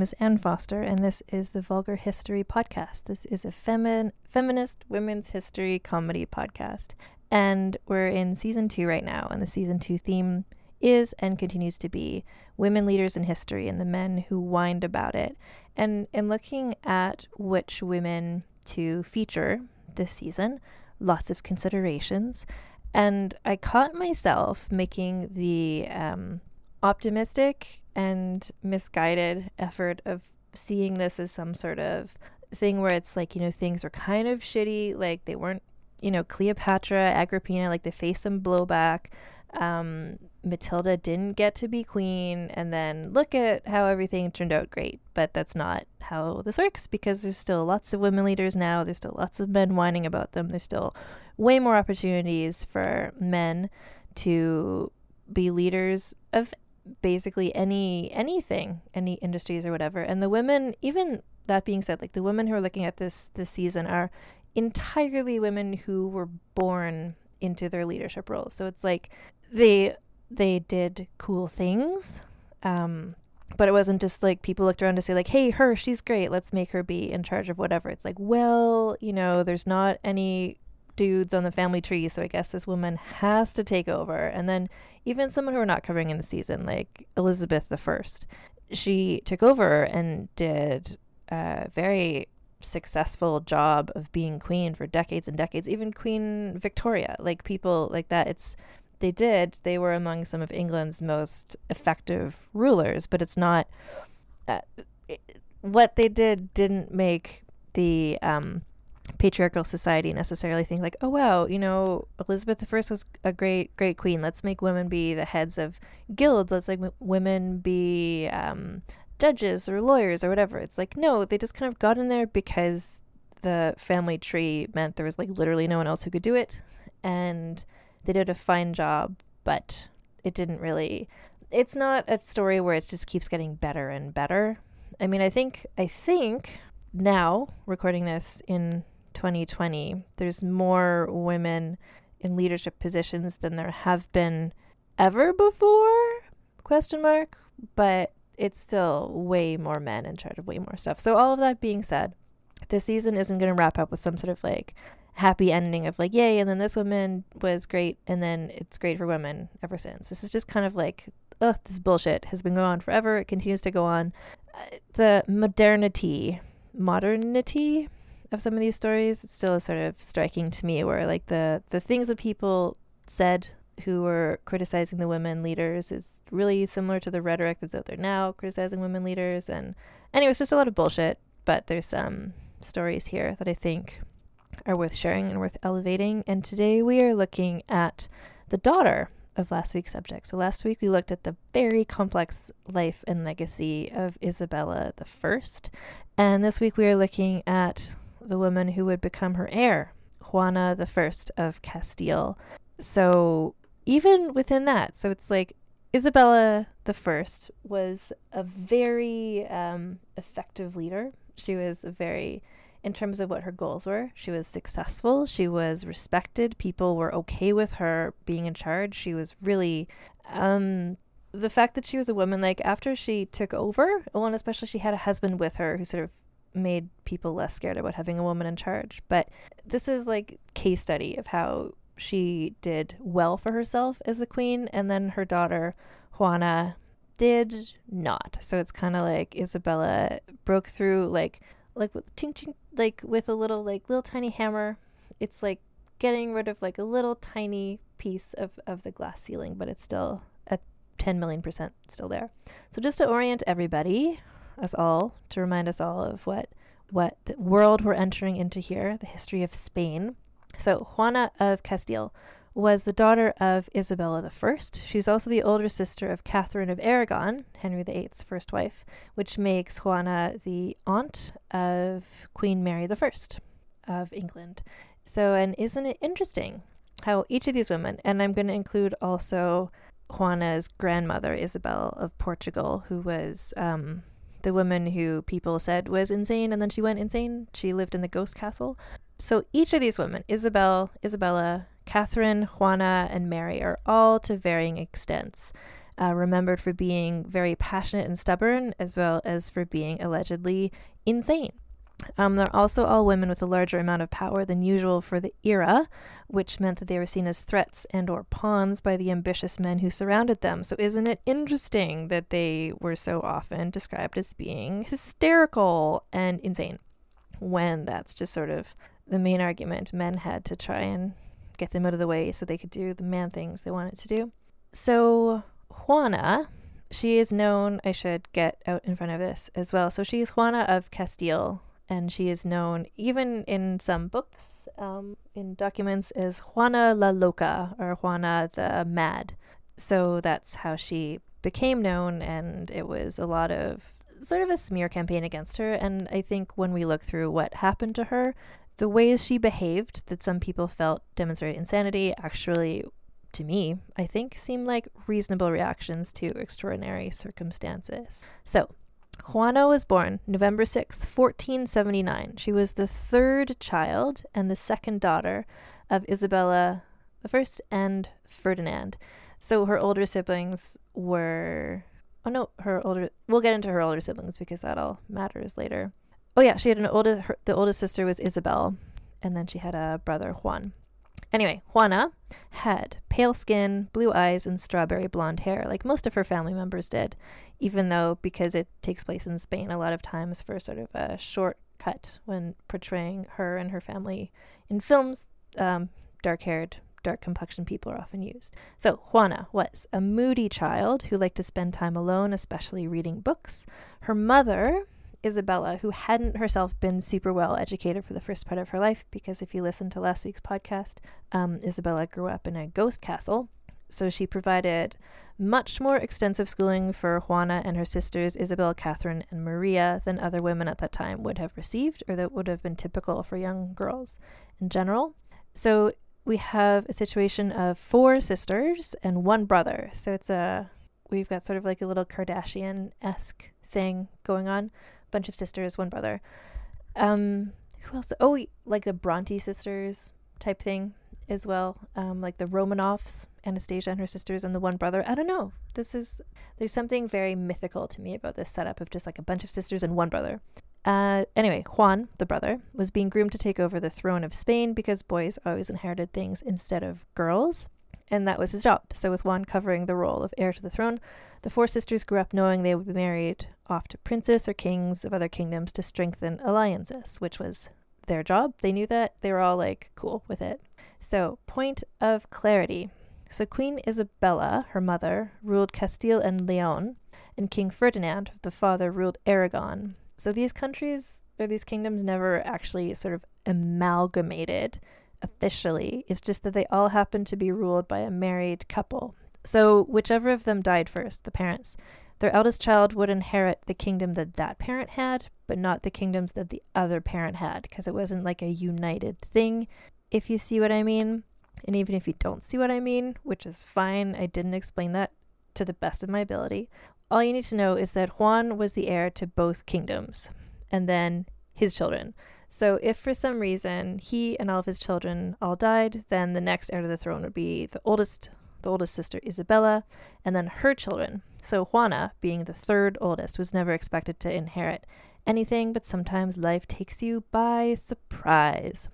Name is Ann Foster, and this is the Vulgar History Podcast. This is a femin- feminist women's history comedy podcast. And we're in season two right now, and the season two theme is and continues to be women leaders in history and the men who whined about it. And in looking at which women to feature this season, lots of considerations. And I caught myself making the um, optimistic and misguided effort of seeing this as some sort of thing where it's like, you know, things were kind of shitty, like they weren't, you know, Cleopatra, Agrippina, like they faced some blowback. Um, Matilda didn't get to be queen, and then look at how everything turned out great. But that's not how this works because there's still lots of women leaders now. There's still lots of men whining about them. There's still way more opportunities for men to be leaders of basically any anything, any industries or whatever. And the women, even that being said, like the women who are looking at this this season are entirely women who were born into their leadership roles. So it's like they they did cool things. Um, but it wasn't just like people looked around to say like hey her she's great let's make her be in charge of whatever it's like well you know there's not any dudes on the family tree, so I guess this woman has to take over. And then even someone who we're not covering in the season, like Elizabeth the First, she took over and did a very successful job of being queen for decades and decades. Even Queen Victoria, like people like that, it's they did. They were among some of England's most effective rulers, but it's not. Uh, it, what they did didn't make the um, patriarchal society necessarily think like, oh wow, you know, Elizabeth I was a great great queen. Let's make women be the heads of guilds. Let's make women be um, judges or lawyers or whatever. It's like no, they just kind of got in there because the family tree meant there was like literally no one else who could do it, and they did a fine job, but it didn't really. It's not a story where it just keeps getting better and better. I mean, I think I think now recording this in 2020, there's more women in leadership positions than there have been ever before? Question mark. But it's still way more men in charge of way more stuff. So all of that being said, this season isn't going to wrap up with some sort of like happy ending of like yay and then this woman was great and then it's great for women ever since. This is just kind of like ugh this bullshit has been going on forever. It continues to go on. Uh, the modernity modernity of some of these stories, it's still sort of striking to me where like the the things that people said who were criticizing the women leaders is really similar to the rhetoric that's out there now criticizing women leaders. And anyway it's just a lot of bullshit but there's some stories here that i think are worth sharing and worth elevating. And today we are looking at the daughter of last week's subject. So last week we looked at the very complex life and legacy of isabella the first. And this week we are looking at the woman who would become her heir juana the first of castile so even within that, so it's like Isabella First was a very um, effective leader. She was very, in terms of what her goals were, she was successful. She was respected. People were okay with her being in charge. She was really, um, the fact that she was a woman, like after she took over, well, and especially she had a husband with her who sort of made people less scared about having a woman in charge. But this is like case study of how she did well for herself as the queen, and then her daughter Juana did not. So it's kind of like Isabella broke through like like with ching ching like with a little like little tiny hammer. It's like getting rid of like a little tiny piece of of the glass ceiling, but it's still at 10 million percent still there. So just to orient everybody, us all, to remind us all of what what the world we're entering into here, the history of Spain. So, Juana of Castile was the daughter of Isabella I. She's also the older sister of Catherine of Aragon, Henry VIII's first wife, which makes Juana the aunt of Queen Mary I of England. So, and isn't it interesting how each of these women, and I'm going to include also Juana's grandmother, Isabel of Portugal, who was um, the woman who people said was insane and then she went insane. She lived in the ghost castle. So each of these women, Isabel, Isabella, Catherine, Juana, and Mary, are all to varying extents uh, remembered for being very passionate and stubborn, as well as for being allegedly insane. Um, they're also all women with a larger amount of power than usual for the era, which meant that they were seen as threats and or pawns by the ambitious men who surrounded them. So isn't it interesting that they were so often described as being hysterical and insane when that's just sort of the main argument men had to try and get them out of the way so they could do the man things they wanted to do. So, Juana, she is known, I should get out in front of this as well. So, she is Juana of Castile, and she is known even in some books, um, in documents, as Juana la Loca or Juana the Mad. So, that's how she became known, and it was a lot of sort of a smear campaign against her. And I think when we look through what happened to her, the ways she behaved that some people felt demonstrated insanity actually to me, I think, seem like reasonable reactions to extraordinary circumstances. So, Juana was born November 6th, 1479. She was the third child and the second daughter of Isabella I and Ferdinand. So her older siblings were oh no, her older we'll get into her older siblings because that all matters later. Oh yeah, she had an older. Her, the oldest sister was Isabel, and then she had a brother Juan. Anyway, Juana had pale skin, blue eyes, and strawberry blonde hair, like most of her family members did. Even though, because it takes place in Spain, a lot of times for sort of a shortcut when portraying her and her family in films, um, dark-haired, dark-complexioned people are often used. So Juana was a moody child who liked to spend time alone, especially reading books. Her mother Isabella, who hadn't herself been super well educated for the first part of her life, because if you listen to last week's podcast, um, Isabella grew up in a ghost castle. So she provided much more extensive schooling for Juana and her sisters, Isabel, Catherine, and Maria, than other women at that time would have received, or that would have been typical for young girls in general. So we have a situation of four sisters and one brother. So it's a, we've got sort of like a little Kardashian esque thing going on bunch of sisters, one brother. Um, who else? Oh, like the Bronte sisters type thing as well. Um, like the Romanovs, Anastasia and her sisters, and the one brother. I don't know. This is there's something very mythical to me about this setup of just like a bunch of sisters and one brother. Uh, anyway, Juan, the brother, was being groomed to take over the throne of Spain because boys always inherited things instead of girls. And that was his job. So, with Juan covering the role of heir to the throne, the four sisters grew up knowing they would be married off to princes or kings of other kingdoms to strengthen alliances, which was their job. They knew that. They were all like cool with it. So, point of clarity. So, Queen Isabella, her mother, ruled Castile and Leon, and King Ferdinand, the father, ruled Aragon. So, these countries or these kingdoms never actually sort of amalgamated officially. It's just that they all happened to be ruled by a married couple. So, whichever of them died first, the parents, their eldest child would inherit the kingdom that that parent had, but not the kingdoms that the other parent had, because it wasn't like a united thing, if you see what I mean. And even if you don't see what I mean, which is fine, I didn't explain that to the best of my ability. All you need to know is that Juan was the heir to both kingdoms, and then his children. So, if for some reason he and all of his children all died, then the next heir to the throne would be the oldest, the oldest sister Isabella, and then her children. So, Juana, being the third oldest, was never expected to inherit anything, but sometimes life takes you by surprise.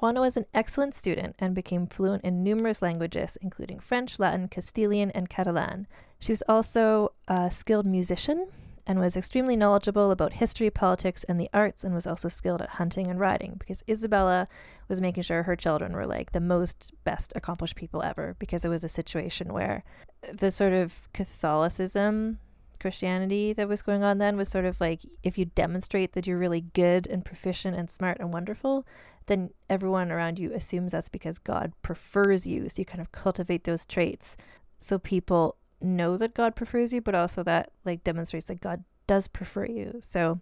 Juana was an excellent student and became fluent in numerous languages, including French, Latin, Castilian, and Catalan. She was also a skilled musician and was extremely knowledgeable about history, politics, and the arts, and was also skilled at hunting and riding because Isabella was making sure her children were like the most best accomplished people ever because it was a situation where the sort of Catholicism Christianity that was going on then was sort of like if you demonstrate that you're really good and proficient and smart and wonderful, then everyone around you assumes that's because God prefers you. So you kind of cultivate those traits so people know that God prefers you, but also that like demonstrates that God does prefer you. So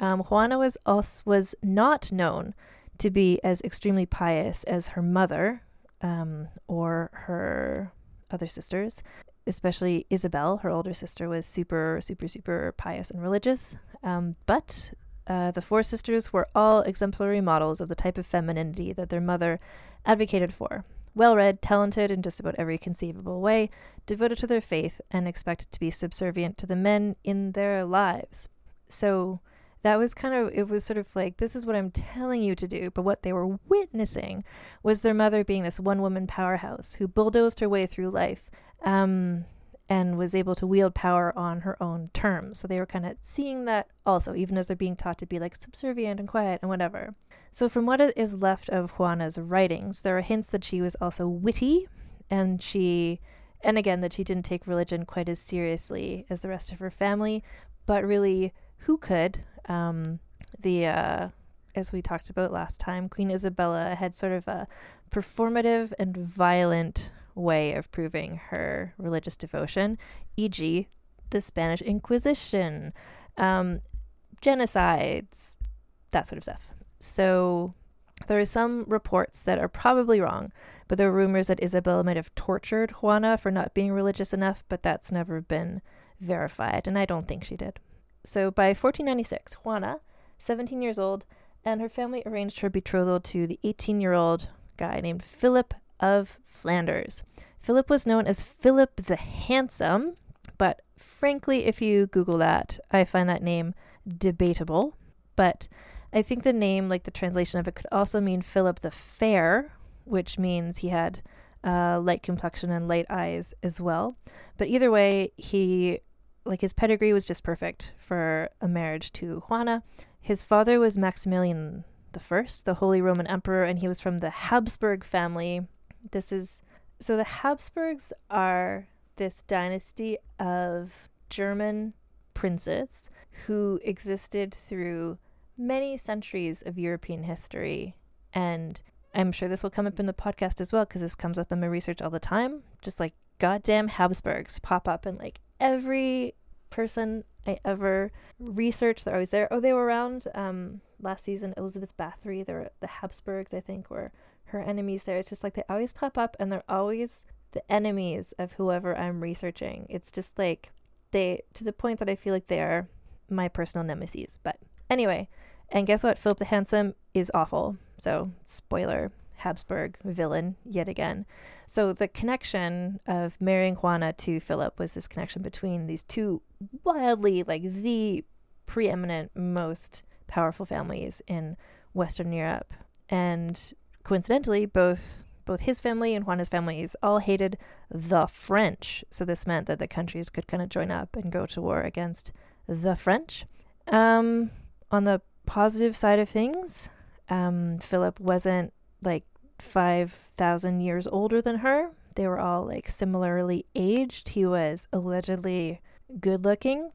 um, Juana was also was not known to be as extremely pious as her mother um, or her other sisters. Especially Isabel, her older sister, was super, super, super pious and religious. Um, but uh, the four sisters were all exemplary models of the type of femininity that their mother advocated for well read, talented in just about every conceivable way, devoted to their faith, and expected to be subservient to the men in their lives. So that was kind of, it was sort of like, this is what I'm telling you to do. But what they were witnessing was their mother being this one woman powerhouse who bulldozed her way through life. Um, and was able to wield power on her own terms. So they were kind of seeing that also, even as they're being taught to be like subservient and quiet and whatever. So, from what is left of Juana's writings, there are hints that she was also witty and she, and again, that she didn't take religion quite as seriously as the rest of her family, but really, who could? Um, the, uh, as we talked about last time, Queen Isabella had sort of a performative and violent way of proving her religious devotion, e.g., the Spanish Inquisition, um, genocides, that sort of stuff. So there are some reports that are probably wrong, but there are rumors that Isabella might have tortured Juana for not being religious enough, but that's never been verified, and I don't think she did. So by 1496, Juana, 17 years old, and her family arranged her betrothal to the 18 year old guy named Philip of Flanders. Philip was known as Philip the Handsome, but frankly, if you Google that, I find that name debatable. But I think the name, like the translation of it, could also mean Philip the Fair, which means he had uh, light complexion and light eyes as well. But either way, he, like his pedigree was just perfect for a marriage to Juana. His father was Maximilian First, the Holy Roman Emperor, and he was from the Habsburg family. This is so the Habsburgs are this dynasty of German princes who existed through many centuries of European history. And I'm sure this will come up in the podcast as well because this comes up in my research all the time. Just like goddamn Habsburgs pop up in like every person I ever researched. They're always there. Oh, they were around um, last season. Elizabeth Bathory, they're the Habsburgs, I think, were her enemies there. It's just like they always pop up and they're always the enemies of whoever I'm researching. It's just like they, to the point that I feel like they are my personal nemesis. But anyway, and guess what? Philip the Handsome is awful. So, spoiler Habsburg villain yet again. So, the connection of marrying Juana to Philip was this connection between these two wildly, like, the preeminent, most powerful families in Western Europe. And coincidentally, both both his family and Juana's families all hated the French. So this meant that the countries could kind of join up and go to war against the French. Um, on the positive side of things, um, Philip wasn't like 5,000 years older than her. They were all like similarly aged. He was allegedly good looking.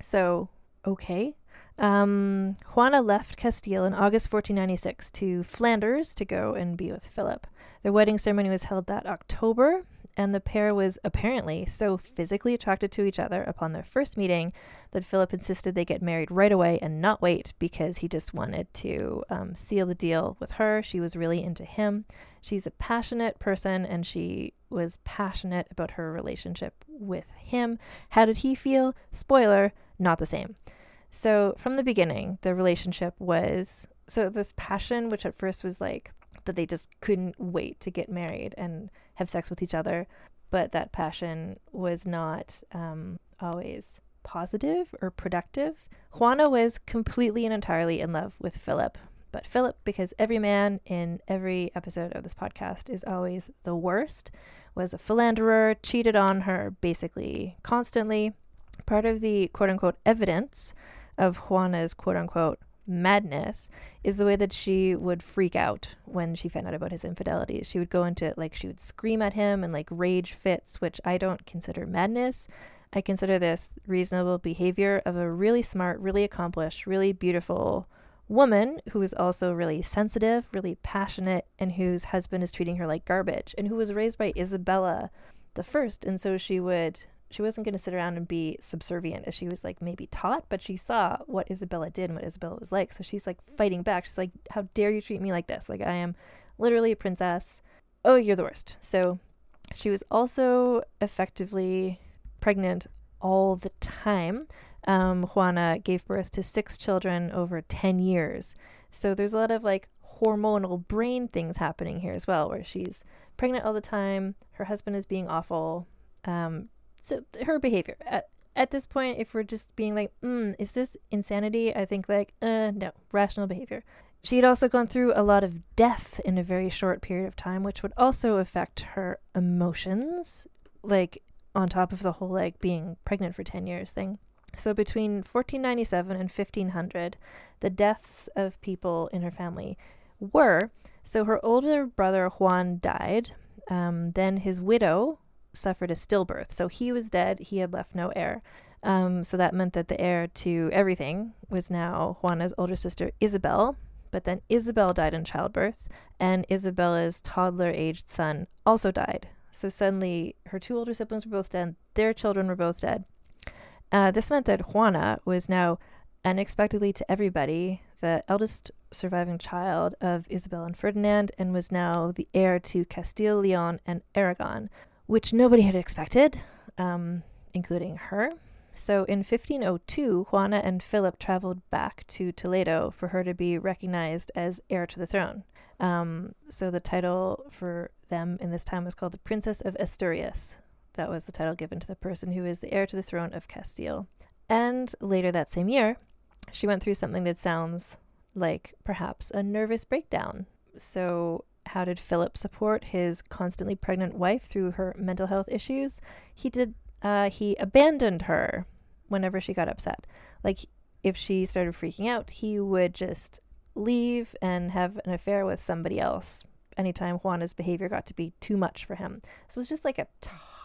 So, okay. Um, Juana left Castile in August 1496 to Flanders to go and be with Philip. Their wedding ceremony was held that October, and the pair was apparently so physically attracted to each other upon their first meeting that Philip insisted they get married right away and not wait because he just wanted to um, seal the deal with her. She was really into him. She's a passionate person and she was passionate about her relationship with him. How did he feel? Spoiler, not the same. So, from the beginning, the relationship was so this passion, which at first was like that they just couldn't wait to get married and have sex with each other, but that passion was not um, always positive or productive. Juana was completely and entirely in love with Philip. But Philip, because every man in every episode of this podcast is always the worst, was a philanderer, cheated on her basically constantly. Part of the quote unquote evidence of Juana's quote unquote madness is the way that she would freak out when she found out about his infidelity. She would go into like she would scream at him and like rage fits, which I don't consider madness. I consider this reasonable behavior of a really smart, really accomplished, really beautiful woman who is also really sensitive, really passionate, and whose husband is treating her like garbage, and who was raised by Isabella the First, and so she would she wasn't going to sit around and be subservient as she was like maybe taught, but she saw what Isabella did and what Isabella was like. So she's like fighting back. She's like, How dare you treat me like this? Like, I am literally a princess. Oh, you're the worst. So she was also effectively pregnant all the time. Um, Juana gave birth to six children over 10 years. So there's a lot of like hormonal brain things happening here as well, where she's pregnant all the time. Her husband is being awful. Um, so her behavior at, at this point, if we're just being like, mm, is this insanity? I think like, uh, no, rational behavior. She had also gone through a lot of death in a very short period of time, which would also affect her emotions, like on top of the whole like being pregnant for 10 years thing. So between 1497 and 1500, the deaths of people in her family were so her older brother Juan died. Um, then his widow, suffered a stillbirth. So he was dead, he had left no heir. Um, so that meant that the heir to everything was now Juana's older sister, Isabel. But then Isabel died in childbirth, and Isabella's toddler aged son also died. So suddenly, her two older siblings were both dead, their children were both dead. Uh, this meant that Juana was now unexpectedly to everybody the eldest surviving child of Isabel and Ferdinand, and was now the heir to Castile, Leon, and Aragon, which nobody had expected, um, including her. So in 1502, Juana and Philip traveled back to Toledo for her to be recognized as heir to the throne. Um, so the title for them in this time was called the Princess of Asturias. That was the title given to the person who is the heir to the throne of Castile. And later that same year, she went through something that sounds like perhaps a nervous breakdown. So how did Philip support his constantly pregnant wife through her mental health issues? He did. Uh, he abandoned her whenever she got upset. Like if she started freaking out, he would just leave and have an affair with somebody else anytime Juana's behavior got to be too much for him. So it was just like a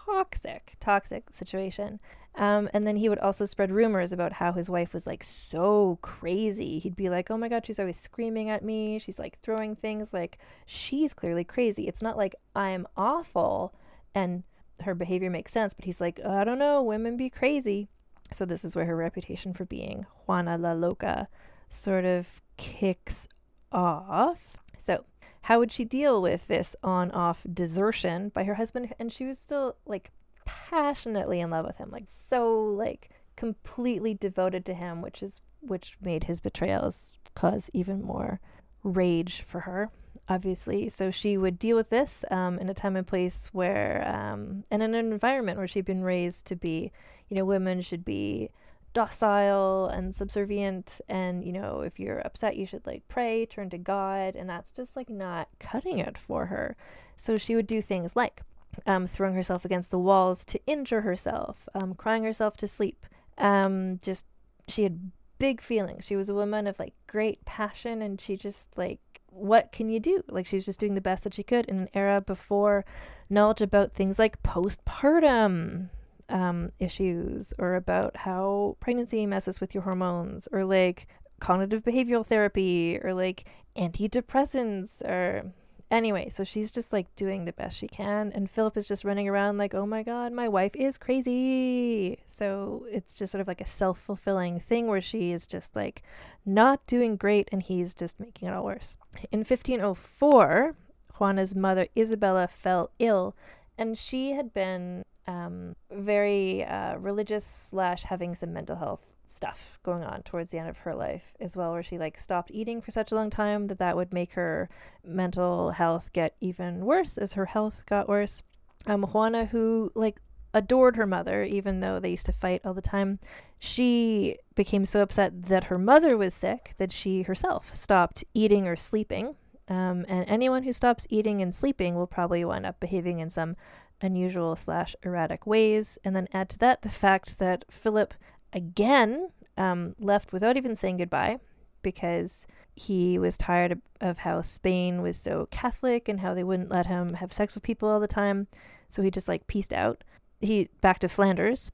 toxic, toxic situation. Um, and then he would also spread rumors about how his wife was like so crazy. He'd be like, oh my God, she's always screaming at me. She's like throwing things. Like, she's clearly crazy. It's not like I'm awful and her behavior makes sense, but he's like, I don't know, women be crazy. So this is where her reputation for being Juana la Loca sort of kicks off. So, how would she deal with this on off desertion by her husband? And she was still like passionately in love with him, like so like completely devoted to him, which is which made his betrayals cause even more rage for her, obviously. So she would deal with this um, in a time and place where, um, and in an environment where she'd been raised to be, you know, women should be docile and subservient and you know if you're upset you should like pray turn to god and that's just like not cutting it for her. So she would do things like um, throwing herself against the walls to injure herself um, crying herself to sleep. Um, just she had big feelings. She was a woman of like great passion and she just like what can you do? Like she was just doing the best that she could in an era before knowledge about things like postpartum um, issues or about how pregnancy messes with your hormones or like cognitive behavioral therapy or like antidepressants or anyway so she's just like doing the best she can and philip is just running around like oh my god my wife is crazy. So it's just sort of like a self-fulfilling thing where she is just like not doing great and he's just making it all worse. In 1504 juana's mother isabella fell ill and she had been um, very uh, religious slash having some mental health stuff going on towards the end of her life as well where she like stopped eating for such a long time that that would make her mental health get even worse as her health got worse. Um, juana who like adored her mother even though they used to fight all the time she became so upset that her mother was sick that she herself stopped eating or sleeping. Um, and anyone who stops eating and sleeping will probably wind up behaving in some unusual slash erratic ways. And then add to that the fact that Philip again um, left without even saying goodbye because he was tired of how Spain was so Catholic and how they wouldn't let him have sex with people all the time. So he just like pieced out. He back to Flanders.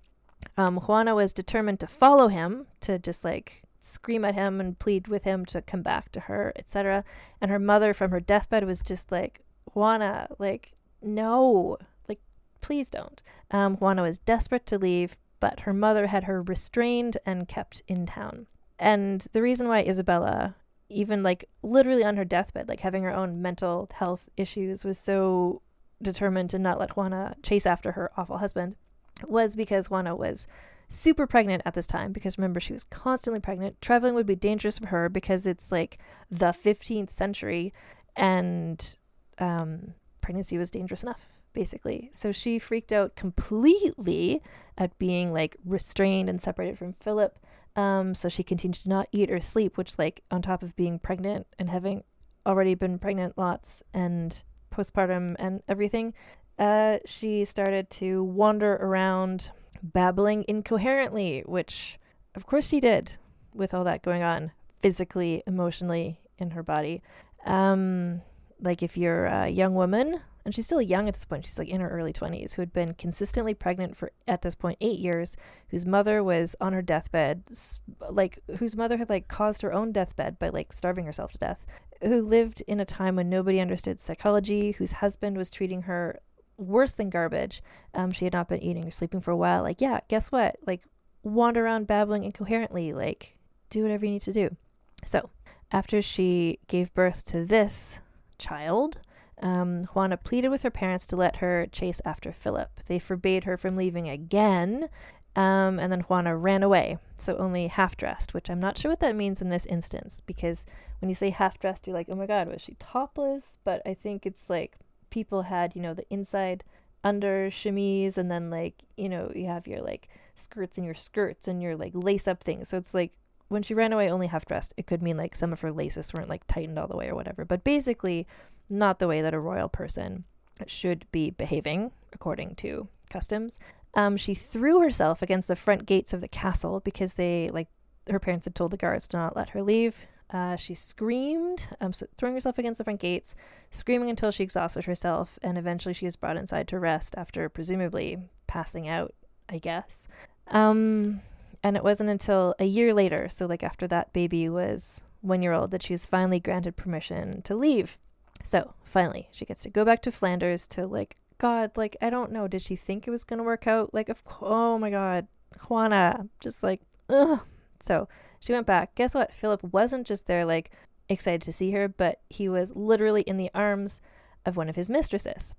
Um, Juana was determined to follow him to just like scream at him and plead with him to come back to her, etc. And her mother from her deathbed was just like, Juana, like, no, Please don't. Um, Juana was desperate to leave, but her mother had her restrained and kept in town. And the reason why Isabella, even like literally on her deathbed, like having her own mental health issues, was so determined to not let Juana chase after her awful husband was because Juana was super pregnant at this time because remember she was constantly pregnant traveling would be dangerous for her because it's like the 15th century and um, pregnancy was dangerous enough basically. So she freaked out completely at being like restrained and separated from Philip. Um, so she continued to not eat or sleep, which, like, on top of being pregnant and having already been pregnant lots and postpartum and everything, uh, she started to wander around babbling incoherently, which, of course, she did with all that going on physically, emotionally in her body. Um, like, if you're a young woman and she's still young at this point. She's like in her early 20s, who had been consistently pregnant for, at this point, eight years, whose mother was on her deathbed, like, whose mother had, like, caused her own deathbed by, like, starving herself to death, who lived in a time when nobody understood psychology, whose husband was treating her worse than garbage. Um, she had not been eating or sleeping for a while. Like, yeah, guess what? Like, wander around babbling incoherently. Like, do whatever you need to do. So, after she gave birth to this child, um, Juana pleaded with her parents to let her chase after Philip. They forbade her from leaving again, um, and then Juana ran away, so only half dressed, which I'm not sure what that means in this instance, because when you say half dressed, you're like, oh my god, was she topless? But I think it's like people had, you know, the inside under chemise, and then like, you know, you have your like skirts and your skirts and your like lace up things. So it's like when she ran away only half dressed, it could mean like some of her laces weren't like tightened all the way or whatever. But basically, not the way that a royal person should be behaving according to customs. Um, she threw herself against the front gates of the castle because they, like, her parents had told the guards to not let her leave. Uh, she screamed, um, so throwing herself against the front gates, screaming until she exhausted herself, and eventually she was brought inside to rest after presumably passing out, I guess. Um, and it wasn't until a year later, so like after that baby was one year old, that she was finally granted permission to leave. So finally, she gets to go back to Flanders to like, God, like, I don't know. Did she think it was going to work out? Like, of oh my God, Juana, just like, ugh. So she went back. Guess what? Philip wasn't just there, like, excited to see her, but he was literally in the arms of one of his mistresses.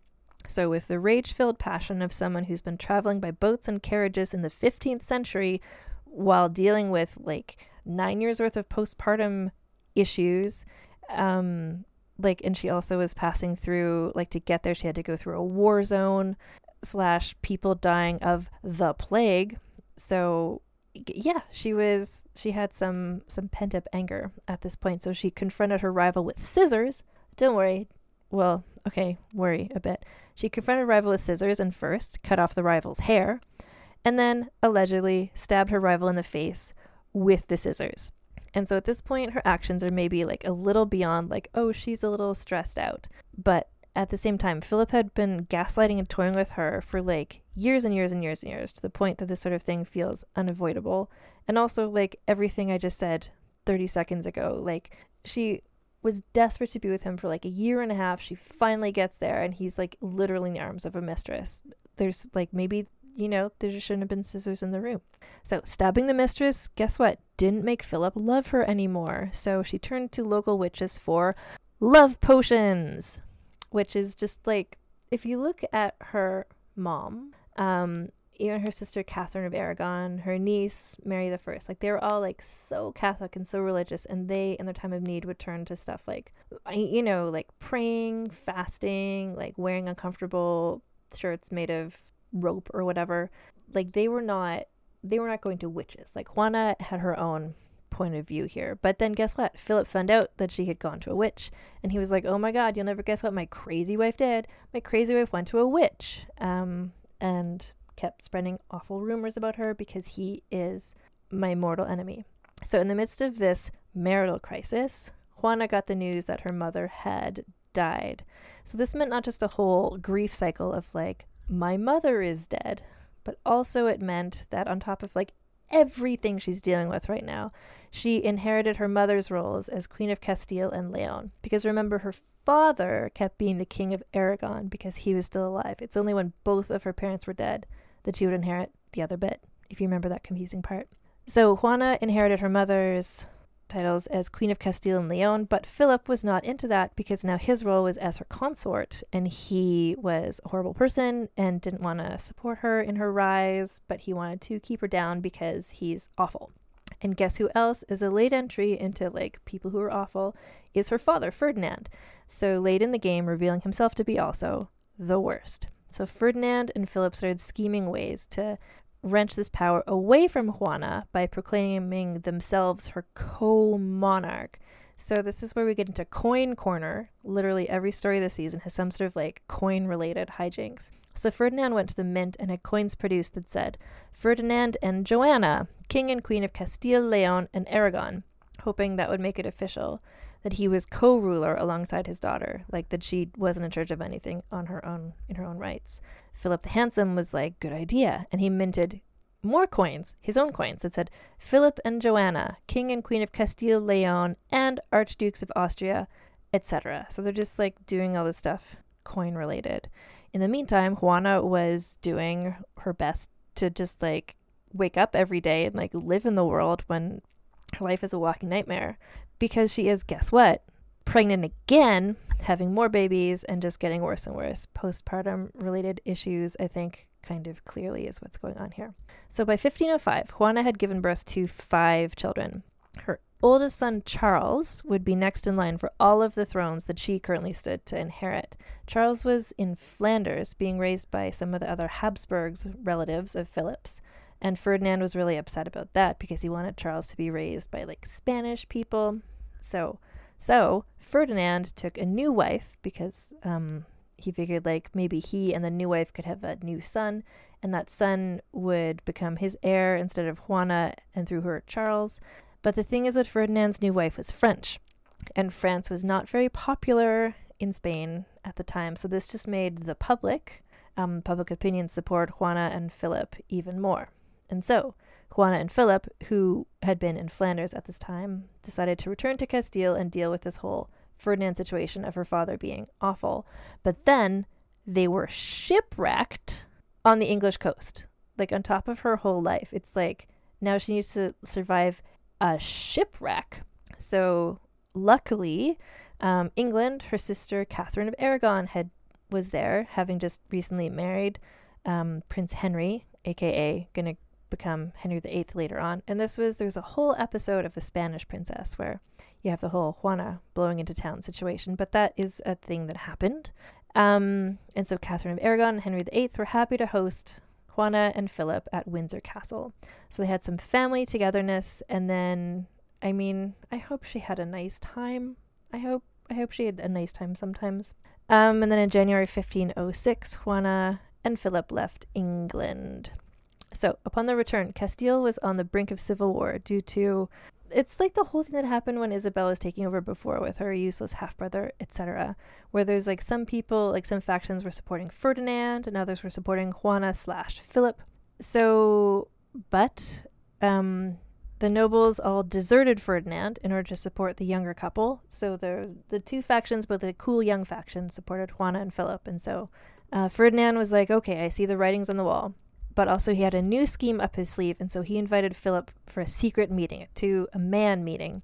So, with the rage filled passion of someone who's been traveling by boats and carriages in the 15th century while dealing with like nine years worth of postpartum issues, um, like and she also was passing through like to get there she had to go through a war zone slash people dying of the plague so yeah, she was she had some some pent up anger at this point, so she confronted her rival with scissors. Don't worry. Well, okay, worry a bit. She confronted rival with scissors and first cut off the rival's hair, and then allegedly stabbed her rival in the face with the scissors. And so at this point, her actions are maybe like a little beyond, like, oh, she's a little stressed out. But at the same time, Philip had been gaslighting and toying with her for like years and years and years and years to the point that this sort of thing feels unavoidable. And also, like everything I just said 30 seconds ago, like she was desperate to be with him for like a year and a half. She finally gets there, and he's like literally in the arms of a mistress. There's like maybe you know, there just shouldn't have been scissors in the room. So, stabbing the mistress, guess what? Didn't make Philip love her anymore. So, she turned to local witches for love potions, which is just like, if you look at her mom, um, even her sister Catherine of Aragon, her niece Mary the First, like they were all like so Catholic and so religious, and they in their time of need would turn to stuff like, you know, like praying, fasting, like wearing uncomfortable shirts made of rope or whatever. Like they were not they were not going to witches. Like Juana had her own point of view here. But then guess what? Philip found out that she had gone to a witch and he was like, "Oh my god, you'll never guess what my crazy wife did. My crazy wife went to a witch." Um and kept spreading awful rumors about her because he is my mortal enemy. So in the midst of this marital crisis, Juana got the news that her mother had died. So this meant not just a whole grief cycle of like my mother is dead. But also, it meant that on top of like everything she's dealing with right now, she inherited her mother's roles as Queen of Castile and Leon. Because remember, her father kept being the King of Aragon because he was still alive. It's only when both of her parents were dead that she would inherit the other bit, if you remember that confusing part. So Juana inherited her mother's titles as Queen of Castile and Leon, but Philip was not into that because now his role was as her consort, and he was a horrible person and didn't want to support her in her rise, but he wanted to keep her down because he's awful. And guess who else is a late entry into like people who are awful is her father, Ferdinand. So late in the game, revealing himself to be also the worst. So Ferdinand and Philip started scheming ways to wrench this power away from Juana by proclaiming themselves her co monarch. So, this is where we get into coin corner. Literally, every story this season has some sort of like coin related hijinks. So, Ferdinand went to the mint and had coins produced that said Ferdinand and Joanna, King and Queen of Castile, Leon, and Aragon, hoping that would make it official that he was co-ruler alongside his daughter, like that she wasn't in charge of anything on her own in her own rights. Philip the Handsome was like, good idea. And he minted more coins, his own coins, that said Philip and Joanna, King and Queen of Castile, Leon, and Archdukes of Austria, etc. So they're just like doing all this stuff coin related. In the meantime, Juana was doing her best to just like wake up every day and like live in the world when her life is a walking nightmare because she is, guess what? Pregnant again, having more babies, and just getting worse and worse. Postpartum related issues, I think, kind of clearly is what's going on here. So by 1505, Juana had given birth to five children. Her oldest son, Charles, would be next in line for all of the thrones that she currently stood to inherit. Charles was in Flanders, being raised by some of the other Habsburgs relatives of Philip's. And Ferdinand was really upset about that because he wanted Charles to be raised by like Spanish people. So so Ferdinand took a new wife because um, he figured like maybe he and the new wife could have a new son, and that son would become his heir instead of Juana and through her Charles. But the thing is that Ferdinand's new wife was French, and France was not very popular in Spain at the time, so this just made the public, um, public opinion support Juana and Philip even more. And so Juana and Philip, who had been in Flanders at this time, decided to return to Castile and deal with this whole Ferdinand situation of her father being awful. But then they were shipwrecked on the English coast, like on top of her whole life. It's like now she needs to survive a shipwreck. So luckily, um, England, her sister Catherine of Aragon had was there, having just recently married um, Prince Henry, aka gonna become Henry VIII later on. And this was, there's a whole episode of The Spanish Princess where you have the whole Juana blowing into town situation, but that is a thing that happened. Um, and so Catherine of Aragon and Henry VIII were happy to host Juana and Philip at Windsor Castle. So they had some family togetherness, and then, I mean, I hope she had a nice time. I hope I hope she had a nice time sometimes. Um, and then in January 1506, Juana and Philip left England. So, upon their return, Castile was on the brink of civil war due to it's like the whole thing that happened when Isabel was taking over before with her useless half brother, etc. Where there's like some people, like some factions were supporting Ferdinand and others were supporting Juana slash Philip. So, but um, the nobles all deserted Ferdinand in order to support the younger couple. So the the two factions, but the cool young faction, supported Juana and Philip. And so uh, Ferdinand was like, "Okay, I see the writings on the wall." But also, he had a new scheme up his sleeve, and so he invited Philip for a secret meeting, to a man meeting.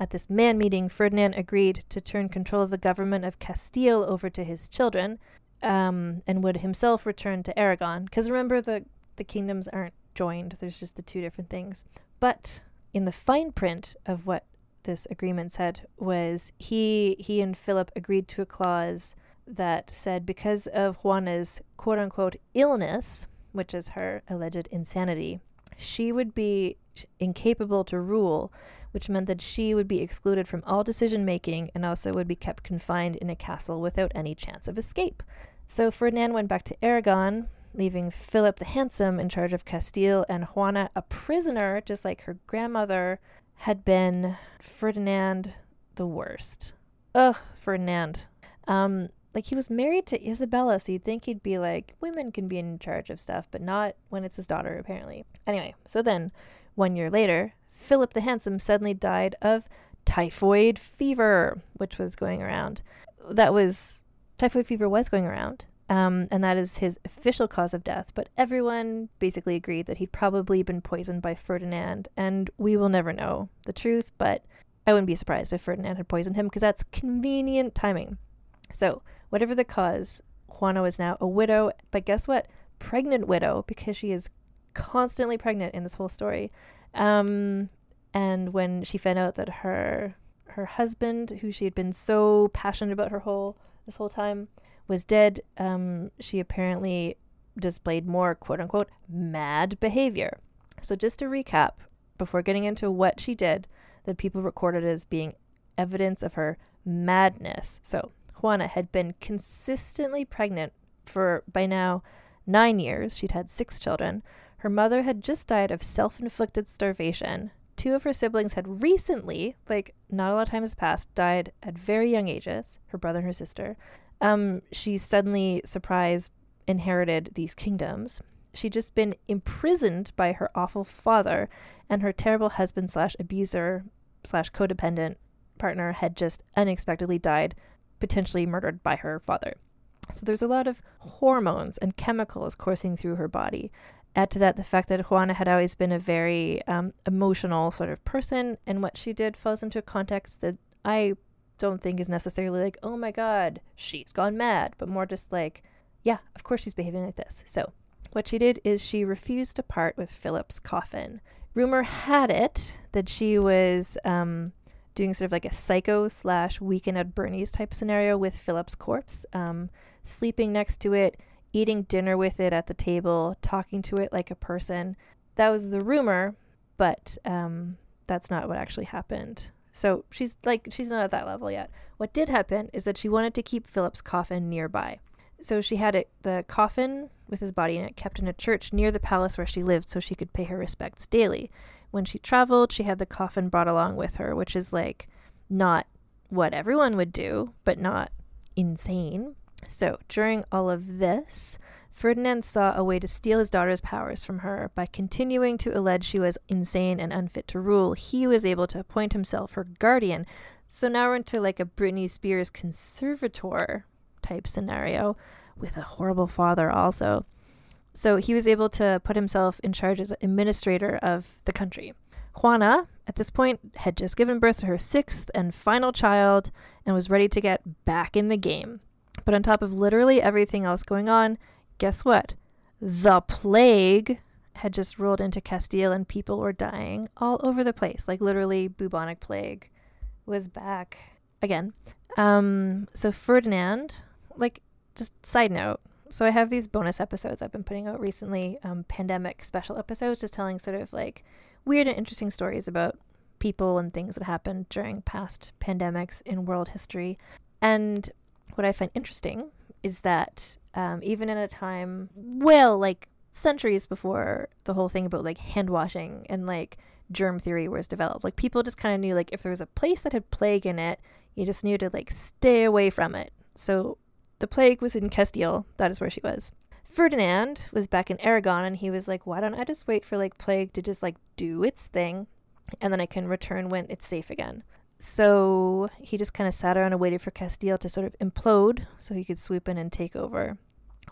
At this man meeting, Ferdinand agreed to turn control of the government of Castile over to his children, um, and would himself return to Aragon. Because remember, the the kingdoms aren't joined; there's just the two different things. But in the fine print of what this agreement said was he he and Philip agreed to a clause that said because of Juana's quote unquote illness, which is her alleged insanity, she would be incapable to rule, which meant that she would be excluded from all decision making and also would be kept confined in a castle without any chance of escape. So Ferdinand went back to Aragon, leaving Philip the Handsome in charge of Castile and Juana a prisoner, just like her grandmother had been Ferdinand the worst. Ugh, Ferdinand. Um, like he was married to Isabella, so you'd think he'd be like, women can be in charge of stuff, but not when it's his daughter, apparently. Anyway, so then, one year later, Philip the Handsome suddenly died of typhoid fever, which was going around. That was typhoid fever was going around, um, and that is his official cause of death. But everyone basically agreed that he'd probably been poisoned by Ferdinand, and we will never know the truth, but I wouldn't be surprised if Ferdinand had poisoned him because that's convenient timing. So, whatever the cause, Juana is now a widow, but guess what? Pregnant widow because she is constantly pregnant in this whole story. Um, and when she found out that her her husband, who she had been so passionate about her whole this whole time, was dead, um, she apparently displayed more quote unquote mad behavior. So, just to recap, before getting into what she did, that people recorded as being evidence of her madness. So, Juana had been consistently pregnant for by now nine years. She'd had six children. Her mother had just died of self inflicted starvation. Two of her siblings had recently, like not a lot of time has passed, died at very young ages, her brother and her sister. Um, she suddenly, surprise, inherited these kingdoms. She'd just been imprisoned by her awful father, and her terrible husband slash abuser slash codependent partner had just unexpectedly died, potentially murdered by her father. So there's a lot of hormones and chemicals coursing through her body. Add to that the fact that Juana had always been a very um, emotional sort of person, and what she did falls into a context that I don't think is necessarily like, oh my god, she's gone mad, but more just like, yeah, of course she's behaving like this. So, what she did is she refused to part with Philip's coffin. Rumor had it that she was um, doing sort of like a psycho slash weekend at Bernie's type scenario with Philip's corpse, um, sleeping next to it, eating dinner with it at the table, talking to it like a person. That was the rumor, but um, that's not what actually happened. So she's like, she's not at that level yet. What did happen is that she wanted to keep Philip's coffin nearby. So she had it, the coffin with his body in it, kept in a church near the palace where she lived so she could pay her respects daily. When she traveled, she had the coffin brought along with her, which is like not what everyone would do, but not insane. So during all of this, Ferdinand saw a way to steal his daughter's powers from her by continuing to allege she was insane and unfit to rule. He was able to appoint himself her guardian. So now we're into like a Britney Spears conservator type scenario with a horrible father, also. So he was able to put himself in charge as administrator of the country. Juana, at this point, had just given birth to her sixth and final child and was ready to get back in the game. But on top of literally everything else going on, guess what? The plague had just rolled into Castile and people were dying all over the place. Like literally, bubonic plague was back again. Um, so Ferdinand, like, just side note, So I have these bonus episodes I've been putting out recently, um, pandemic special episodes, just telling sort of like weird and interesting stories about people and things that happened during past pandemics in world history. And what I find interesting is that um, even in a time, well, like centuries before the whole thing about like hand washing and like germ theory was developed, like people just kind of knew like if there was a place that had plague in it, you just knew to like stay away from it. So the plague was in Castile. That is where she was. Ferdinand was back in Aragon and he was like, why don't I just wait for like plague to just like do its thing and then I can return when it's safe again. So he just kind of sat around and waited for Castile to sort of implode so he could swoop in and take over.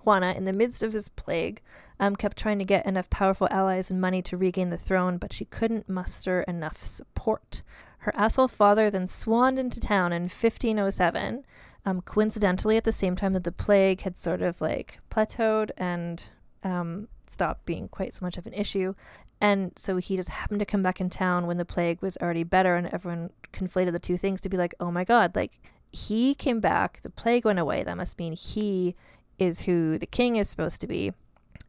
Juana, in the midst of this plague, um, kept trying to get enough powerful allies and money to regain the throne, but she couldn't muster enough support. Her asshole father then swanned into town in 1507, um, coincidentally at the same time that the plague had sort of like plateaued and um, stopped being quite so much of an issue. And so he just happened to come back in town when the plague was already better, and everyone conflated the two things to be like, oh my God, like he came back, the plague went away. That must mean he is who the king is supposed to be.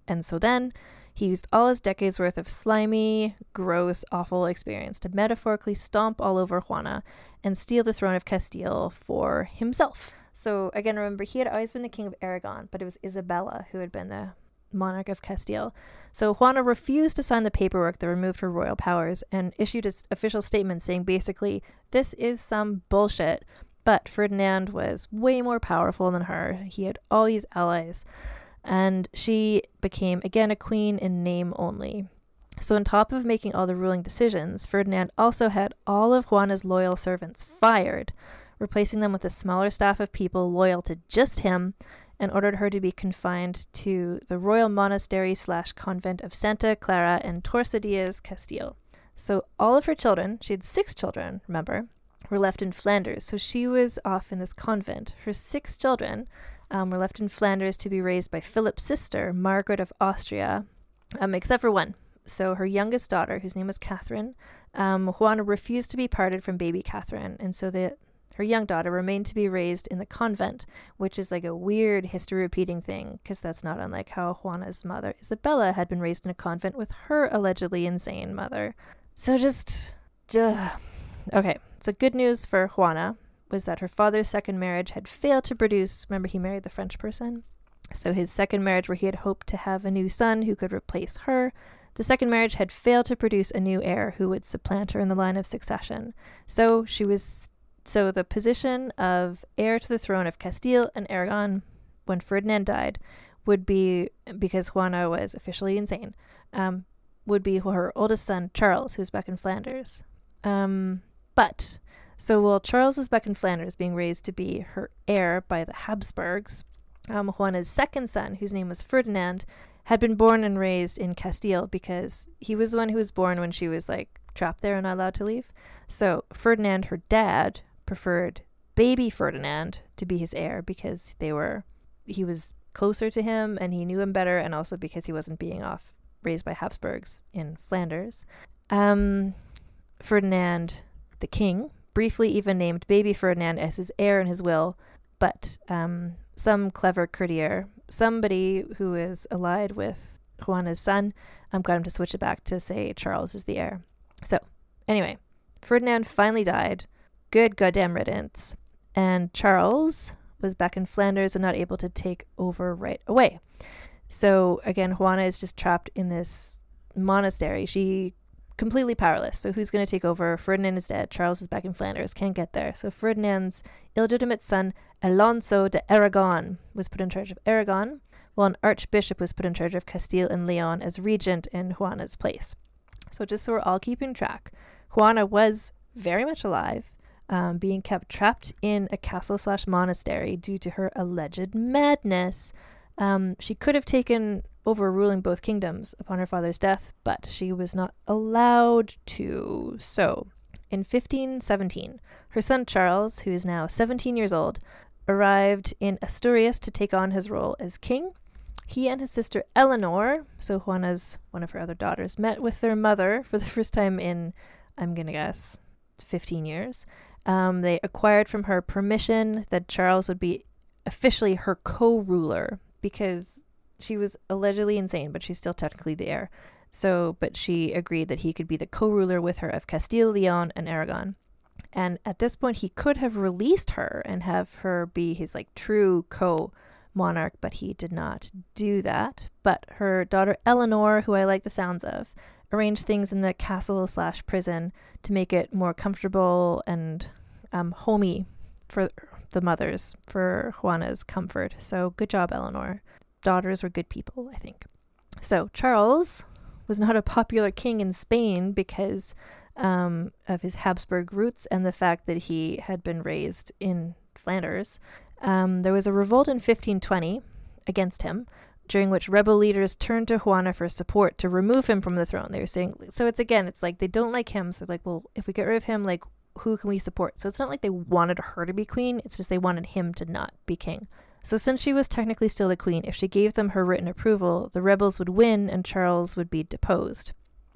And so then he used all his decades worth of slimy, gross, awful experience to metaphorically stomp all over Juana and steal the throne of Castile for himself. So again, remember, he had always been the king of Aragon, but it was Isabella who had been the monarch of Castile. So Juana refused to sign the paperwork that removed her royal powers and issued an official statement saying basically, this is some bullshit. But Ferdinand was way more powerful than her. He had all these allies. And she became again a queen in name only. So, on top of making all the ruling decisions, Ferdinand also had all of Juana's loyal servants fired, replacing them with a smaller staff of people loyal to just him and ordered her to be confined to the royal monastery slash convent of Santa Clara in Tordesillas, Castile. So all of her children, she had six children, remember, were left in Flanders. So she was off in this convent. Her six children um, were left in Flanders to be raised by Philip's sister, Margaret of Austria, um, except for one. So her youngest daughter, whose name was Catherine, um, Juana refused to be parted from baby Catherine, and so the her young daughter remained to be raised in the convent, which is like a weird history repeating thing, because that's not unlike how Juana's mother, Isabella, had been raised in a convent with her allegedly insane mother. So just. just okay, so good news for Juana was that her father's second marriage had failed to produce. Remember, he married the French person? So his second marriage, where he had hoped to have a new son who could replace her, the second marriage had failed to produce a new heir who would supplant her in the line of succession. So she was so the position of heir to the throne of Castile and Aragon when Ferdinand died would be because Juana was officially insane. Um, would be her oldest son Charles, who's back in Flanders. Um, but so while Charles is back in Flanders, being raised to be her heir by the Habsburgs, um, Juana's second son, whose name was Ferdinand, had been born and raised in Castile because he was the one who was born when she was like trapped there and not allowed to leave. So Ferdinand, her dad, preferred baby Ferdinand to be his heir because they were he was closer to him and he knew him better and also because he wasn't being off raised by Habsburgs in Flanders. Um, Ferdinand the king briefly even named baby Ferdinand as his heir in his will, but um, some clever courtier, somebody who is allied with Juana's son, um, got him to switch it back to say Charles is the heir. So, anyway, Ferdinand finally died good goddamn riddance. And Charles was back in Flanders and not able to take over right away. So again, Juana is just trapped in this monastery. She completely powerless. So who's going to take over? Ferdinand is dead. Charles is back in Flanders, can't get there. So Ferdinand's illegitimate son, Alonso de Aragon, was put in charge of Aragon, while an archbishop was put in charge of Castile and Leon as regent in Juana's place. So just so we're all keeping track, Juana was very much alive um, being kept trapped in a castle slash monastery due to her alleged madness. Um, she could have taken over ruling both kingdoms upon her father's death, but she was not allowed to. So, in 1517, her son Charles, who is now 17 years old, arrived in Asturias to take on his role as king. He and his sister Eleanor, so Juana's one of her other daughters, met with their mother for the first time in, I'm going to guess, 15 years. Um, they acquired from her permission that Charles would be officially her co ruler because she was allegedly insane, but she's still technically the heir. So, but she agreed that he could be the co ruler with her of Castile, Leon, and Aragon. And at this point, he could have released her and have her be his like true co monarch, but he did not do that. But her daughter Eleanor, who I like the sounds of, arranged things in the castle slash prison to make it more comfortable and um, homey for the mothers, for Juana's comfort. So good job, Eleanor. Daughters were good people, I think. So Charles was not a popular king in Spain because um, of his Habsburg roots and the fact that he had been raised in Flanders. Um, there was a revolt in 1520 against him, during which rebel leaders turned to Juana for support to remove him from the throne. They were saying, so it's again, it's like they don't like him. So, like, well, if we get rid of him, like, who can we support? So, it's not like they wanted her to be queen, it's just they wanted him to not be king. So, since she was technically still the queen, if she gave them her written approval, the rebels would win and Charles would be deposed.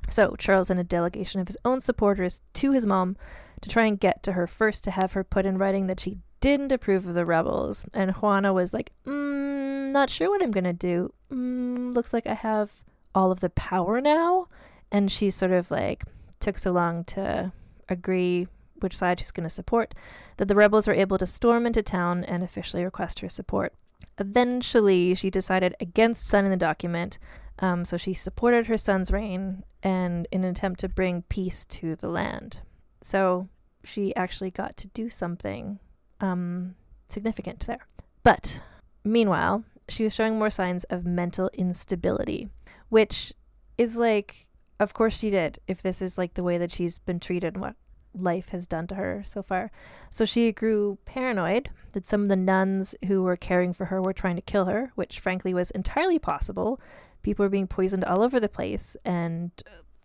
So, Charles sent a delegation of his own supporters to his mom to try and get to her first to have her put in writing that she didn't approve of the rebels. And Juana was like, mm, not sure what I'm going to do. Mm, looks like I have all of the power now. And she sort of like took so long to agree which side she's going to support that the rebels were able to storm into town and officially request her support. Eventually, she decided against signing the document, um, so she supported her son's reign and in an attempt to bring peace to the land. So she actually got to do something um, significant there. But meanwhile, she was showing more signs of mental instability, which is like, of course she did, if this is like the way that she's been treated and what life has done to her so far. So she grew paranoid that some of the nuns who were caring for her were trying to kill her, which frankly was entirely possible. People were being poisoned all over the place, and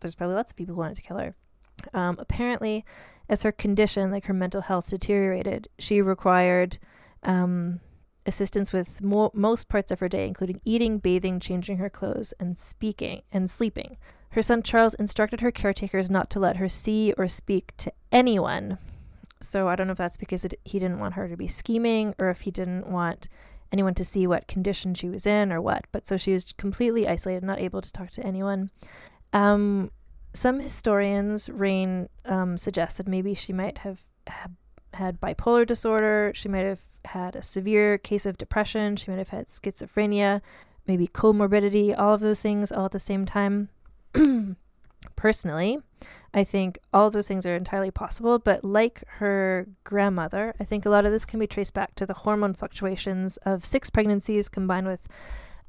there's probably lots of people who wanted to kill her. Um, apparently, as her condition, like her mental health, deteriorated, she required um, assistance with mo- most parts of her day, including eating, bathing, changing her clothes, and speaking and sleeping. Her son Charles instructed her caretakers not to let her see or speak to anyone. So I don't know if that's because it, he didn't want her to be scheming or if he didn't want anyone to see what condition she was in or what. But so she was completely isolated, not able to talk to anyone. Um, some historians, Rain um, suggested maybe she might have had bipolar disorder. She might have had a severe case of depression. She might have had schizophrenia, maybe comorbidity, all of those things all at the same time. Personally, I think all those things are entirely possible, but like her grandmother, I think a lot of this can be traced back to the hormone fluctuations of six pregnancies combined with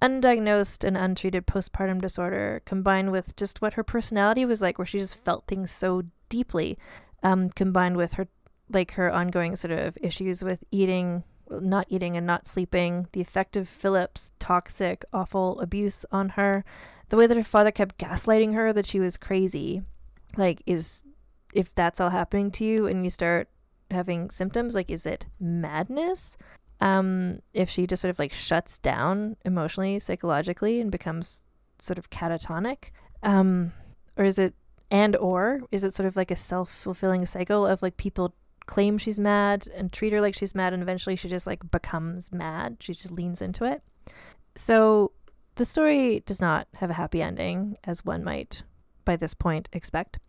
undiagnosed and untreated postpartum disorder combined with just what her personality was like where she just felt things so deeply um, combined with her like her ongoing sort of issues with eating not eating and not sleeping the effect of philip's toxic awful abuse on her the way that her father kept gaslighting her that she was crazy like is if that's all happening to you and you start having symptoms like is it madness um, if she just sort of like shuts down emotionally, psychologically, and becomes sort of catatonic, um, or is it and or is it sort of like a self fulfilling cycle of like people claim she's mad and treat her like she's mad, and eventually she just like becomes mad. She just leans into it. So the story does not have a happy ending, as one might by this point expect.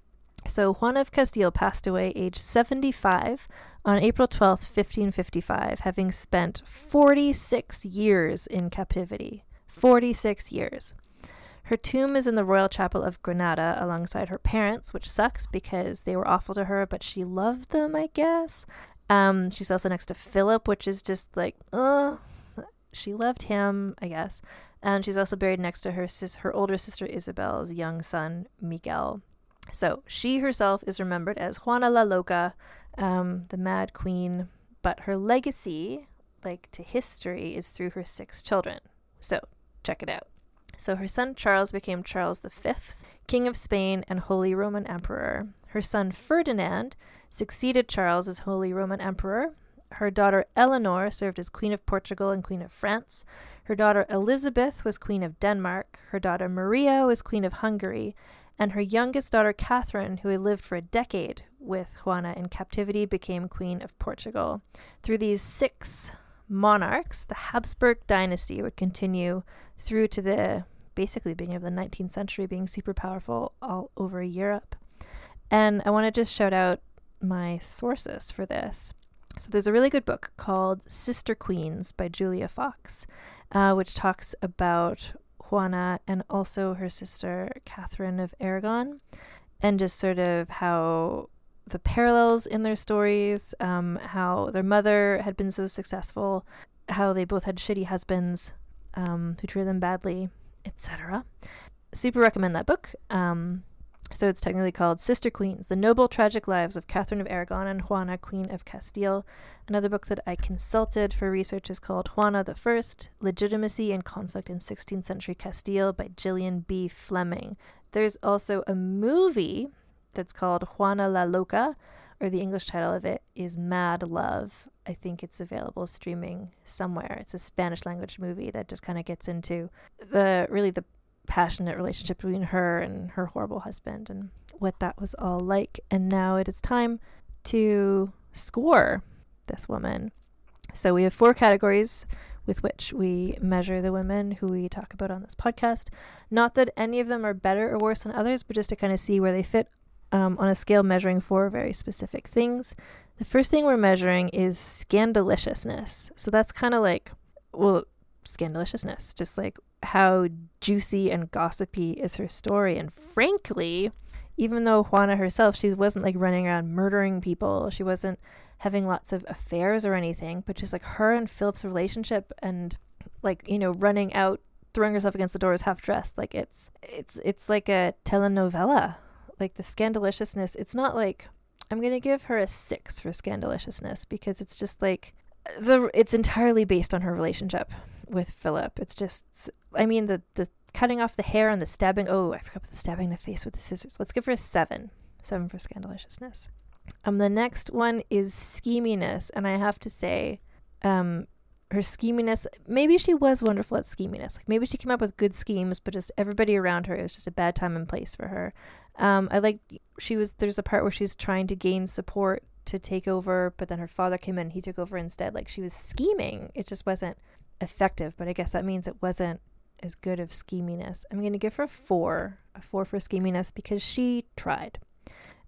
So Juana of Castile passed away aged 75 on April 12, 1555, having spent 46 years in captivity. 46 years. Her tomb is in the Royal Chapel of Granada alongside her parents, which sucks because they were awful to her, but she loved them, I guess. Um, she's also next to Philip, which is just like, uh, she loved him, I guess. And she's also buried next to her sis- her older sister Isabel's young son Miguel. So she herself is remembered as Juana la Loca, um, the Mad Queen, but her legacy, like to history, is through her six children. So check it out. So her son Charles became Charles V, King of Spain and Holy Roman Emperor. Her son Ferdinand succeeded Charles as Holy Roman Emperor. Her daughter Eleanor served as Queen of Portugal and Queen of France. Her daughter Elizabeth was Queen of Denmark. Her daughter Maria was Queen of Hungary and her youngest daughter Catherine, who had lived for a decade with Juana in captivity, became Queen of Portugal. Through these six monarchs, the Habsburg dynasty would continue through to the basically beginning of the 19th century, being super powerful all over Europe. And I want to just shout out my sources for this. So there's a really good book called Sister Queens by Julia Fox, uh, which talks about Juana and also her sister Catherine of Aragon, and just sort of how the parallels in their stories, um, how their mother had been so successful, how they both had shitty husbands um, who treated them badly, etc. Super recommend that book. Um, so it's technically called Sister Queens The Noble Tragic Lives of Catherine of Aragon and Juana, Queen of Castile. Another book that I consulted for research is called Juana the First Legitimacy and Conflict in 16th Century Castile by Gillian B. Fleming. There's also a movie that's called Juana la Loca, or the English title of it is Mad Love. I think it's available streaming somewhere. It's a Spanish language movie that just kind of gets into the really the passionate relationship between her and her horrible husband and what that was all like. And now it is time to score this woman. So we have four categories with which we measure the women who we talk about on this podcast. Not that any of them are better or worse than others, but just to kind of see where they fit um, on a scale measuring four very specific things. The first thing we're measuring is scandaliciousness. So that's kind of like, well, scandaliciousness, just like how juicy and gossipy is her story. And frankly, even though Juana herself, she wasn't like running around murdering people, she wasn't having lots of affairs or anything, but just like her and Philip's relationship and like, you know, running out, throwing herself against the doors half dressed, like it's it's it's like a telenovela. Like the scandaliciousness, it's not like I'm gonna give her a six for scandaliciousness because it's just like the it's entirely based on her relationship with Philip. It's just, I mean, the the cutting off the hair and the stabbing. Oh, I forgot the stabbing in the face with the scissors. Let's give her a seven. Seven for scandaliciousness. Um, the next one is scheminess, and I have to say, um, her scheminess. Maybe she was wonderful at scheminess. Like maybe she came up with good schemes, but just everybody around her. It was just a bad time and place for her. Um, I like she was. There's a part where she's trying to gain support to take over, but then her father came in. He took over instead. Like she was scheming. It just wasn't effective, but I guess that means it wasn't as good of scheminess. I'm going to give her a four, a four for scheminess because she tried.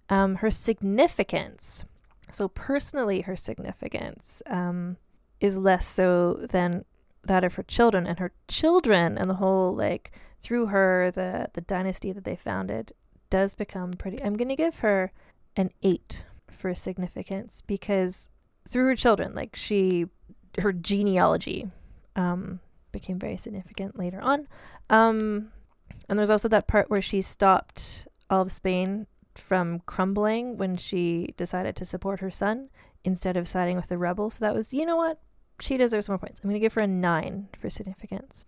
Um, her significance, so personally, her significance um, is less so than that of her children, and her children and the whole like through her the the dynasty that they founded does become pretty. I'm going to give her an eight for significance because through her children, like she her genealogy um, became very significant later on. Um, and there's also that part where she stopped all of Spain from crumbling when she decided to support her son instead of siding with the rebels. So that was, you know what? She deserves more points. I'm going to give her a nine for significance.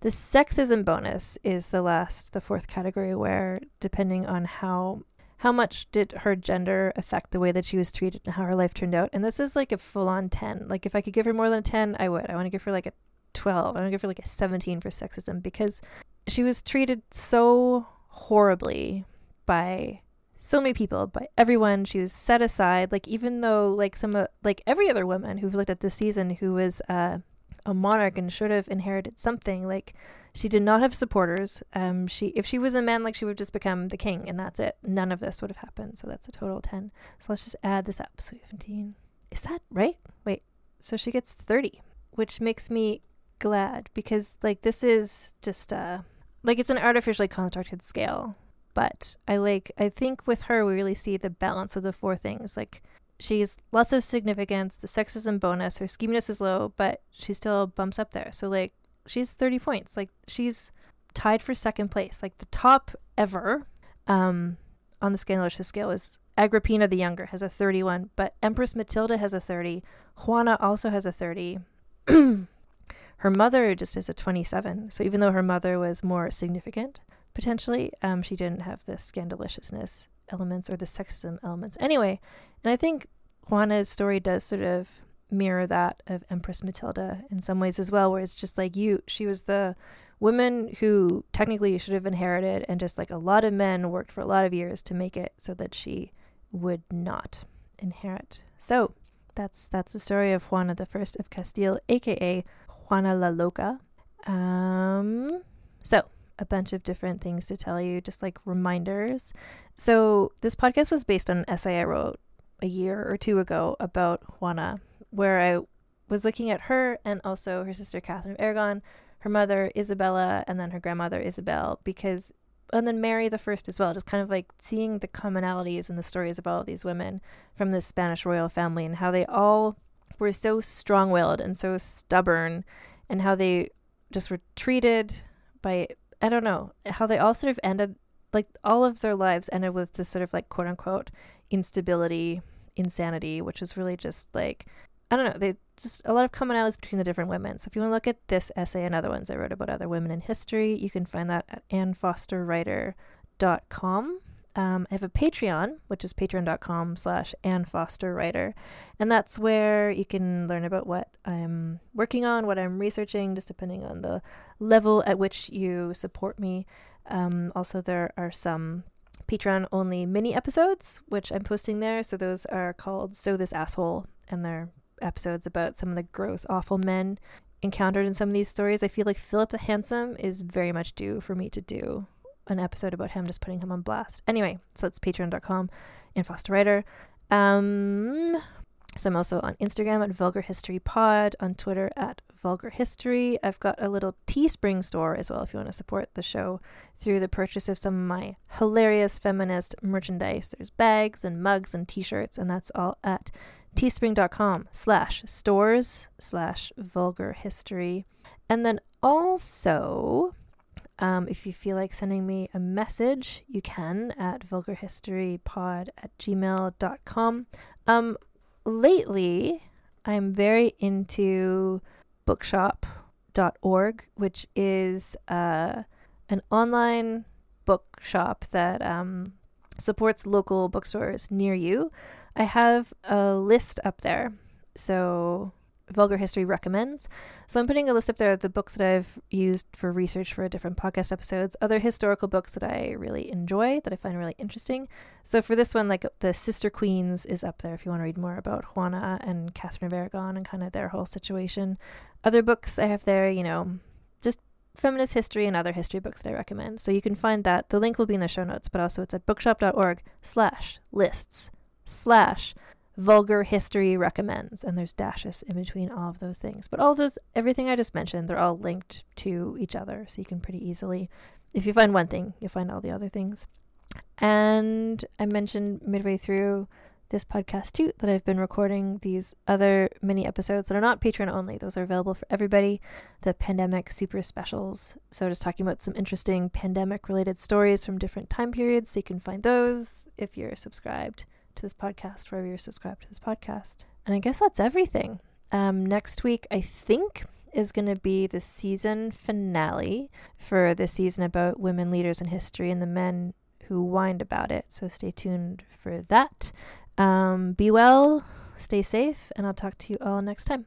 The sexism bonus is the last, the fourth category, where depending on how how much did her gender affect the way that she was treated and how her life turned out? And this is like a full on 10. Like, if I could give her more than a 10, I would. I want to give her like a 12. I want to give her like a 17 for sexism because she was treated so horribly by so many people, by everyone. She was set aside. Like, even though, like, some, uh, like, every other woman who've looked at this season who was uh, a monarch and should have inherited something, like, she did not have supporters. Um, she if she was a man, like she would just become the king, and that's it. None of this would have happened. So that's a total ten. So let's just add this up. So seventeen. Is that right? Wait. So she gets thirty, which makes me glad because like this is just uh like it's an artificially constructed scale. But I like I think with her we really see the balance of the four things. Like she's lots of significance, the sexism bonus, her scheminess is low, but she still bumps up there. So like she's 30 points. Like she's tied for second place. Like the top ever um, on the Scandalicious scale is Agrippina the Younger has a 31, but Empress Matilda has a 30. Juana also has a 30. her mother just has a 27. So even though her mother was more significant, potentially, um, she didn't have the scandaliciousness elements or the sexism elements. Anyway, and I think Juana's story does sort of mirror that of Empress Matilda in some ways as well, where it's just like you, she was the woman who technically should have inherited, and just like a lot of men worked for a lot of years to make it so that she would not inherit. So That's that's the story of Juana the First of Castile, aka Juana la Loca. Um, so a bunch of different things to tell you, just like reminders. So this podcast was based on an essay I wrote a year or two ago about Juana, where I was looking at her and also her sister Catherine of Aragon, her mother Isabella, and then her grandmother Isabel, because and then Mary the First as well, just kind of like seeing the commonalities in the stories of all of these women from the Spanish royal family and how they all were so strong willed and so stubborn and how they just were treated by I don't know, how they all sort of ended like all of their lives ended with this sort of like quote unquote instability, insanity, which was really just like I don't know, they just a lot of commonalities between the different women. So if you want to look at this essay and other ones I wrote about other women in history, you can find that at annfosterwriter.com. Um, I have a Patreon, which is patreon.com slash annfosterwriter. And that's where you can learn about what I'm working on, what I'm researching, just depending on the level at which you support me. Um, also, there are some Patreon only mini episodes, which I'm posting there. So those are called So This Asshole, and they're episodes about some of the gross, awful men encountered in some of these stories. I feel like Philip the Handsome is very much due for me to do an episode about him, just putting him on blast. Anyway, so it's patreon.com annfosterwriter. Um, so I'm also on Instagram at Vulgar History Pod, on Twitter at Vulgar History. I've got a little Teespring store as well if you want to support the show through the purchase of some of my hilarious feminist merchandise. There's bags and mugs and t-shirts, and that's all at teespring.com slash stores slash vulgar history. And then also, um, if you feel like sending me a message, you can at vulgarhistorypod at gmail.com. Um, lately, I'm very into bookshop.org, which is uh, an online bookshop that um, supports local bookstores near you. I have a list up there. So Vulgar History recommends. So I'm putting a list up there of the books that I've used for research for different podcast episodes, other historical books that I really enjoy, that I find really interesting. So for this one, like the Sister Queens is up there if you want to read more about Juana and Catherine of Aragon and kind of their whole situation. Other books I have there, you know, just feminist history and other history books that I recommend. So you can find that. The link will be in the show notes, but also it's at bookshop.org slash lists slash vulgar history recommends. And there's dashes in between all of those things. But all those everything i just mentioned they're all linked to each other. So you can pretty easily if you find one thing you'll find all the other things. And i mentioned midway through this podcast too that i've been recording these other mini episodes that are not patreon only. Those are available for everybody. The pandemic super specials. So just talking about some interesting pandemic related stories from different time periods. So you can find those if you're subscribed to this podcast wherever you're subscribed to this podcast. And I guess that's everything. Um, next week, I think, is going to be the season finale for the season about women leaders in history and the men who whined about it. So stay tuned for that. Um, be well, stay safe, and I'll talk to you all next time.